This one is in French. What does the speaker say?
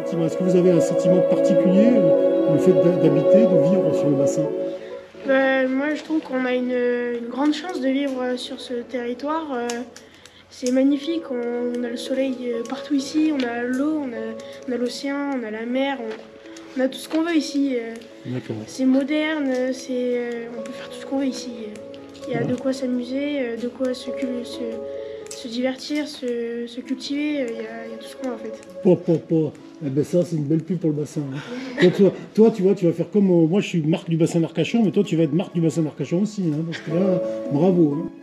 sentiment? Est-ce que vous avez un sentiment particulier, le fait d'habiter, de vivre sur le bassin? Bah, Moi, je trouve qu'on a une, grande chance de vivre sur ce territoire. Euh, c'est magnifique, on, a le soleil euh, partout ici, on a l'eau, on a, l'océan, on a la mer, on, a tout ce qu'on veut ici. Euh. C'est moderne, on peut faire tout ce qu'on veut ici. Il y a de quoi s'amuser, de quoi se, se, divertir, se, cultiver, il y, a, tout ce qu'on veut en fait. Eh ben ça, c'est une belle pub pour le bassin. Hein. toi, tu vois, tu vas faire comme moi, je suis marque du bassin d'Arcachon, mais toi, tu vas être marque du bassin d'Arcachon aussi, hein, parce que là, bravo. Hein.